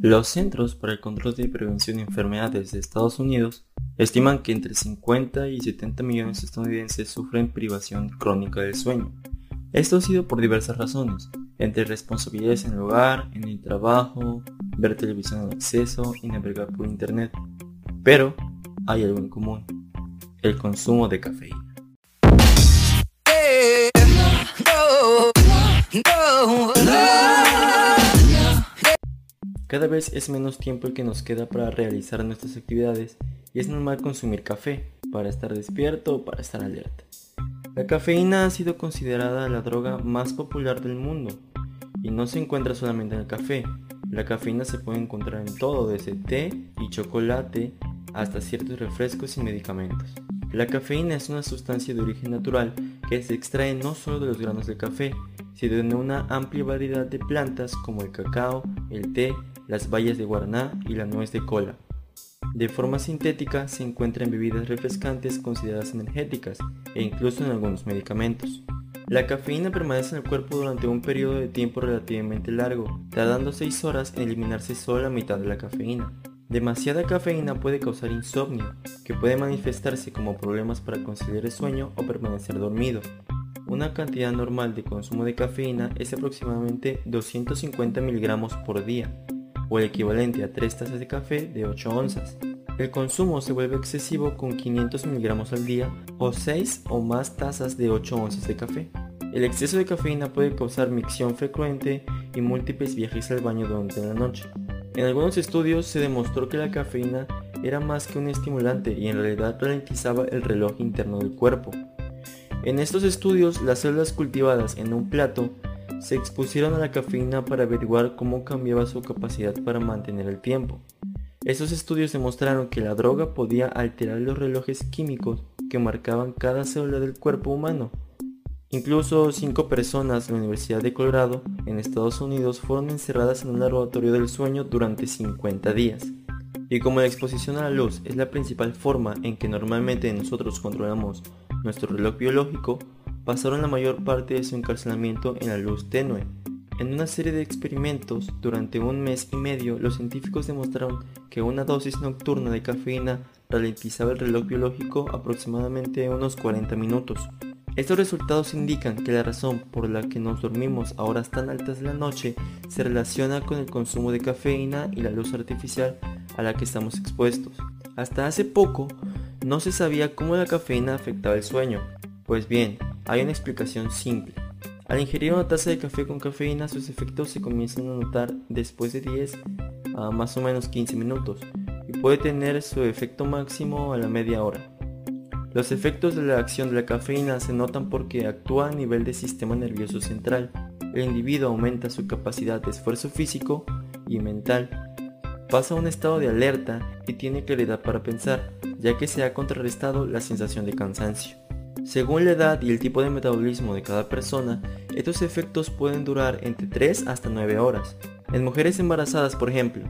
Los Centros para el Control y Prevención de Enfermedades de Estados Unidos estiman que entre 50 y 70 millones de estadounidenses sufren privación crónica del sueño. Esto ha sido por diversas razones, entre responsabilidades en el hogar, en el trabajo, ver televisión en exceso y navegar por internet. Pero hay algo en común, el consumo de cafeína. Cada vez es menos tiempo el que nos queda para realizar nuestras actividades y es normal consumir café para estar despierto o para estar alerta. La cafeína ha sido considerada la droga más popular del mundo y no se encuentra solamente en el café. La cafeína se puede encontrar en todo, desde té y chocolate hasta ciertos refrescos y medicamentos. La cafeína es una sustancia de origen natural que se extrae no solo de los granos de café, sino de una amplia variedad de plantas como el cacao, el té, las bayas de guaraná y la nuez de cola. De forma sintética se encuentra en bebidas refrescantes consideradas energéticas e incluso en algunos medicamentos. La cafeína permanece en el cuerpo durante un periodo de tiempo relativamente largo, tardando 6 horas en eliminarse solo la mitad de la cafeína. Demasiada cafeína puede causar insomnio, que puede manifestarse como problemas para conciliar el sueño o permanecer dormido. Una cantidad normal de consumo de cafeína es aproximadamente 250 miligramos por día, o el equivalente a 3 tazas de café de 8 onzas. El consumo se vuelve excesivo con 500 miligramos al día o 6 o más tazas de 8 onzas de café. El exceso de cafeína puede causar micción frecuente y múltiples viajes al baño durante la noche. En algunos estudios se demostró que la cafeína era más que un estimulante y en realidad ralentizaba el reloj interno del cuerpo. En estos estudios, las células cultivadas en un plato se expusieron a la cafeína para averiguar cómo cambiaba su capacidad para mantener el tiempo. Estos estudios demostraron que la droga podía alterar los relojes químicos que marcaban cada célula del cuerpo humano. Incluso cinco personas de la Universidad de Colorado en Estados Unidos fueron encerradas en un laboratorio del sueño durante 50 días. Y como la exposición a la luz es la principal forma en que normalmente nosotros controlamos nuestro reloj biológico, pasaron la mayor parte de su encarcelamiento en la luz tenue. En una serie de experimentos, durante un mes y medio, los científicos demostraron que una dosis nocturna de cafeína ralentizaba el reloj biológico aproximadamente unos 40 minutos. Estos resultados indican que la razón por la que nos dormimos a horas tan altas de la noche se relaciona con el consumo de cafeína y la luz artificial a la que estamos expuestos. Hasta hace poco no se sabía cómo la cafeína afectaba el sueño. Pues bien, hay una explicación simple. Al ingerir una taza de café con cafeína, sus efectos se comienzan a notar después de 10 a más o menos 15 minutos y puede tener su efecto máximo a la media hora. Los efectos de la acción de la cafeína se notan porque actúa a nivel del sistema nervioso central. El individuo aumenta su capacidad de esfuerzo físico y mental, pasa a un estado de alerta y tiene claridad para pensar, ya que se ha contrarrestado la sensación de cansancio. Según la edad y el tipo de metabolismo de cada persona, estos efectos pueden durar entre 3 hasta 9 horas. En mujeres embarazadas, por ejemplo,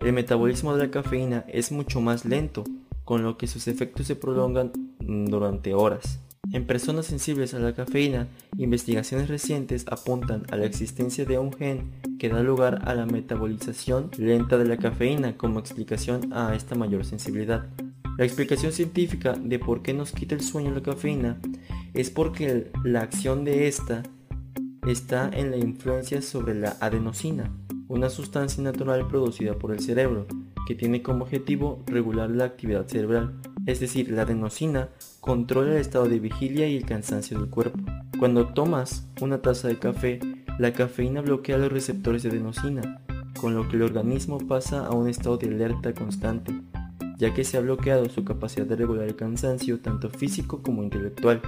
el metabolismo de la cafeína es mucho más lento, con lo que sus efectos se prolongan durante horas. En personas sensibles a la cafeína, investigaciones recientes apuntan a la existencia de un gen que da lugar a la metabolización lenta de la cafeína como explicación a esta mayor sensibilidad. La explicación científica de por qué nos quita el sueño la cafeína es porque la acción de esta está en la influencia sobre la adenosina, una sustancia natural producida por el cerebro, que tiene como objetivo regular la actividad cerebral. Es decir, la adenosina controla el estado de vigilia y el cansancio del cuerpo. Cuando tomas una taza de café, la cafeína bloquea los receptores de adenosina, con lo que el organismo pasa a un estado de alerta constante ya que se ha bloqueado su capacidad de regular el cansancio tanto físico como intelectual,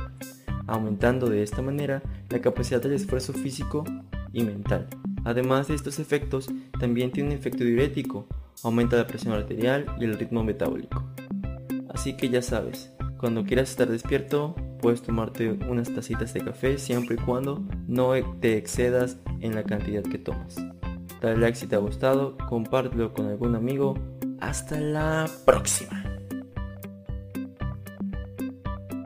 aumentando de esta manera la capacidad del esfuerzo físico y mental. Además de estos efectos, también tiene un efecto diurético, aumenta la presión arterial y el ritmo metabólico. Así que ya sabes, cuando quieras estar despierto, puedes tomarte unas tacitas de café siempre y cuando no te excedas en la cantidad que tomas. Dale like si te ha gustado, compártelo con algún amigo hasta la próxima.